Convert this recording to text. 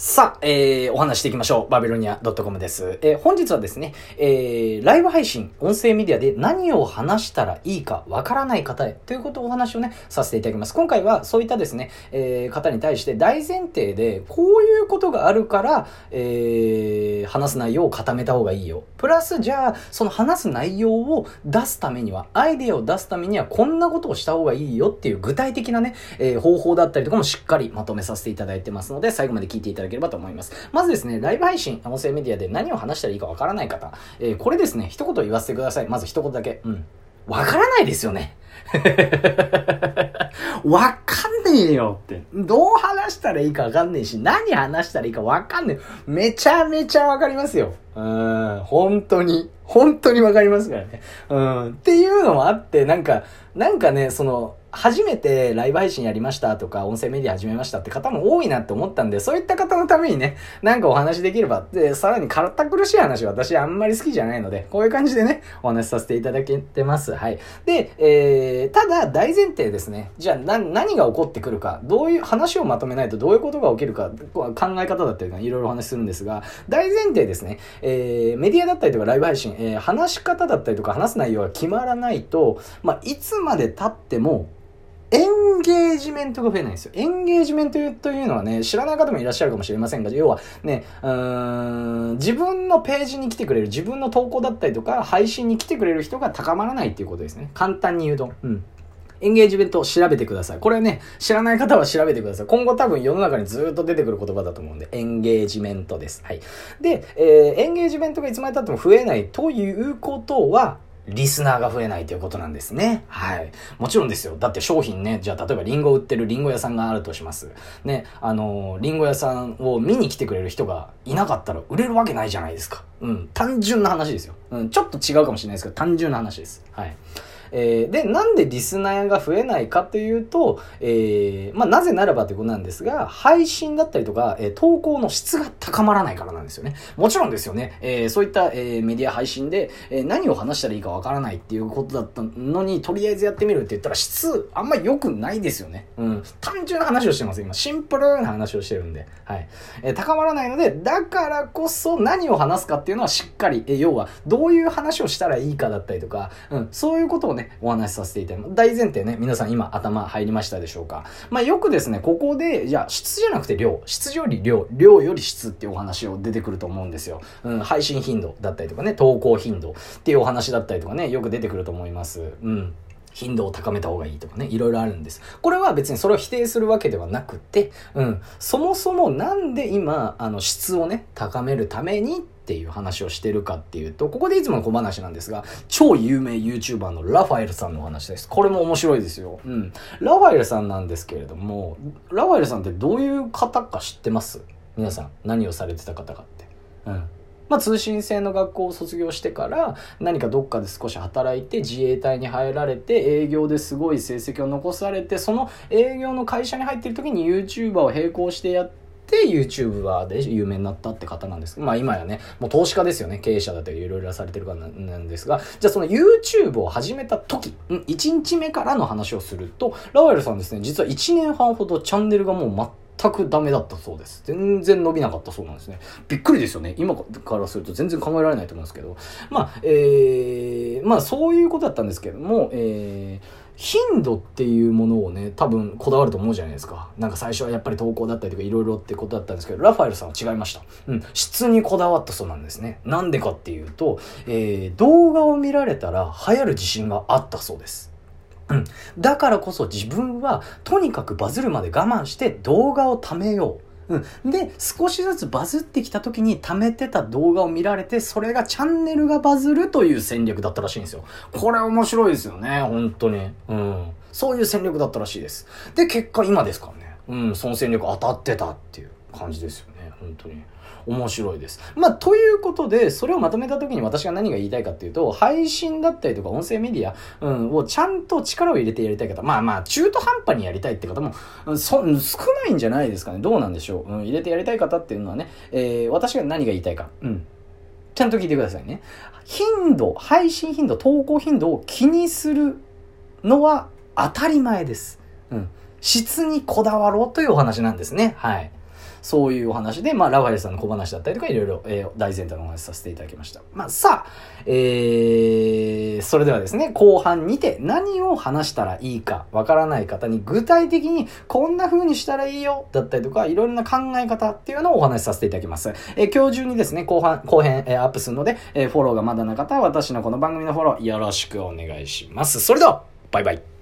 さあ、えー、お話していきましょう。バビロニア .com です。えー、本日はですね、えー、ライブ配信、音声メディアで何を話したらいいかわからない方へということをお話をね、させていただきます。今回はそういったですね、えー、方に対して大前提で、こういうことがあるから、えー、話す内容を固めた方がいいよ。プラス、じゃあ、その話す内容を出すためには、アイデアを出すためには、こんなことをした方がいいよっていう具体的なね、えー、方法だったりとかもしっかりまとめさせていただいてますので、最後まで聞いていただだければと思います。まずですね、ライブ配信、音声メディアで何を話したらいいかわからない方、えー、これですね、一言言わせてください。まず一言だけ。うん。わからないですよね。わかんねえよって。どう話したらいいかわかんねえし、何話したらいいかわかんねえ。めちゃめちゃわかりますよ。うん、本当に。本当にわかりますからね。うん。っていうのもあって、なんか、なんかね、その、初めてライブ配信やりましたとか、音声メディア始めましたって方も多いなって思ったんで、そういった方のためにね、なんかお話できれば、で、さらに堅苦しい話私あんまり好きじゃないので、こういう感じでね、お話しさせていただけてます。はい。で、えー、ただ大前提ですね。じゃあ、な、何が起こってくるか、どういう話をまとめないとどういうことが起きるか、考え方だったりとか、いろいろお話しするんですが、大前提ですね、えー、メディアだったりとかライブ配信、えー、話し方だったりとか話す内容が決まらないと、まあ、いつまで経っても、エンゲージメントが増えないんですよ。エンゲージメントというのはね、知らない方もいらっしゃるかもしれませんが、要はね、うーん、自分のページに来てくれる、自分の投稿だったりとか、配信に来てくれる人が高まらないっていうことですね。簡単に言うと。うん。エンゲージメントを調べてください。これね、知らない方は調べてください。今後多分世の中にずっと出てくる言葉だと思うんで、エンゲージメントです。はい。で、えー、エンゲージメントがいつまで経っても増えないということは、リスナーが増えないということなんですね。はい。もちろんですよ。だって商品ね、じゃあ例えばリンゴ売ってるリンゴ屋さんがあるとします。ね、あの、リンゴ屋さんを見に来てくれる人がいなかったら売れるわけないじゃないですか。うん。単純な話ですよ。うん。ちょっと違うかもしれないですけど、単純な話です。はい。えー、で、なんでリスナーが増えないかというと、えー、まあ、なぜならばということなんですが、配信だったりとか、えー、投稿の質が高まらないからなんですよね。もちろんですよね、えー、そういった、えー、メディア配信で、えー、何を話したらいいかわからないっていうことだったのに、とりあえずやってみるって言ったら質、あんま良くないですよね。うん。単純な話をしてます。今、シンプルな話をしてるんで。はい。えー、高まらないので、だからこそ何を話すかっていうのはしっかり、えー、要は、どういう話をしたらいいかだったりとか、うん、そういうことをね、ねお話しさせていただきます。大前提ね、皆さん今頭入りましたでしょうか。まあよくですね、ここで、じゃあ質じゃなくて量、質より量、量より質っていうお話を出てくると思うんですよ。うん、配信頻度だったりとかね、投稿頻度っていうお話だったりとかね、よく出てくると思います。うん。頻度を高めた方がいいとかね、いろいろあるんです。これは別にそれを否定するわけではなくて、うん、そもそもなんで今、あの、質をね、高めるためにっていう話をしてるかっていうと、ここでいつもの小話なんですが、超有名 YouTuber のラファエルさんのお話です。これも面白いですよ。うん。ラファエルさんなんですけれども、ラファエルさんってどういう方か知ってます？皆さん、何をされてた方かって。うん。まあ、通信制の学校を卒業してから何かどっかで少し働いて自衛隊に入られて営業ですごい成績を残されてその営業の会社に入ってる時に YouTuber を並行してやってで、YouTuber で有名になったって方なんですけど。まあ今やね、もう投資家ですよね。経営者だったりいろいろされてる方なんですが、じゃあその YouTube を始めた時、1日目からの話をすると、ラワエルさんですね、実は1年半ほどチャンネルがもう全くダメだったそうです。全然伸びなかったそうなんですね。びっくりですよね。今からすると全然考えられないと思うんですけど。まあ、えー、まあそういうことだったんですけども、えー、頻度っていうものをね、多分こだわると思うじゃないですか。なんか最初はやっぱり投稿だったりとかいろいろってことだったんですけど、ラファエルさんは違いました。うん。質にこだわったそうなんですね。なんでかっていうと、えー、動画を見られたら流行る自信があったそうです。うん。だからこそ自分はとにかくバズるまで我慢して動画を貯めよう。うん。で、少しずつバズってきた時に貯めてた動画を見られて、それがチャンネルがバズるという戦略だったらしいんですよ。これ面白いですよね、本当に。うん。そういう戦略だったらしいです。で、結果今ですからね。うん、その戦略当たってたっていう感じですよ、本当に。面白いです。まあ、ということで、それをまとめた時に私が何が言いたいかっていうと、配信だったりとか音声メディア、うん、をちゃんと力を入れてやりたい方、まあまあ、中途半端にやりたいって方も、うん、そ少ないんじゃないですかね。どうなんでしょう。うん、入れてやりたい方っていうのはね、えー、私が何が言いたいか。うん。ちゃんと聞いてくださいね。頻度、配信頻度、投稿頻度を気にするのは当たり前です。うん。質にこだわろうというお話なんですね。はい。そういうお話で、まあ、ラファエルさんの小話だったりとか、いろいろ、えー、大前提のお話させていただきました。まあ、さあ、えー、それではですね、後半にて何を話したらいいかわからない方に具体的にこんな風にしたらいいよだったりとか、いろんな考え方っていうのをお話しさせていただきます。えー、今日中にですね、後半、後編、えー、アップするので、えー、フォローがまだな方は私のこの番組のフォローよろしくお願いします。それでは、バイバイ。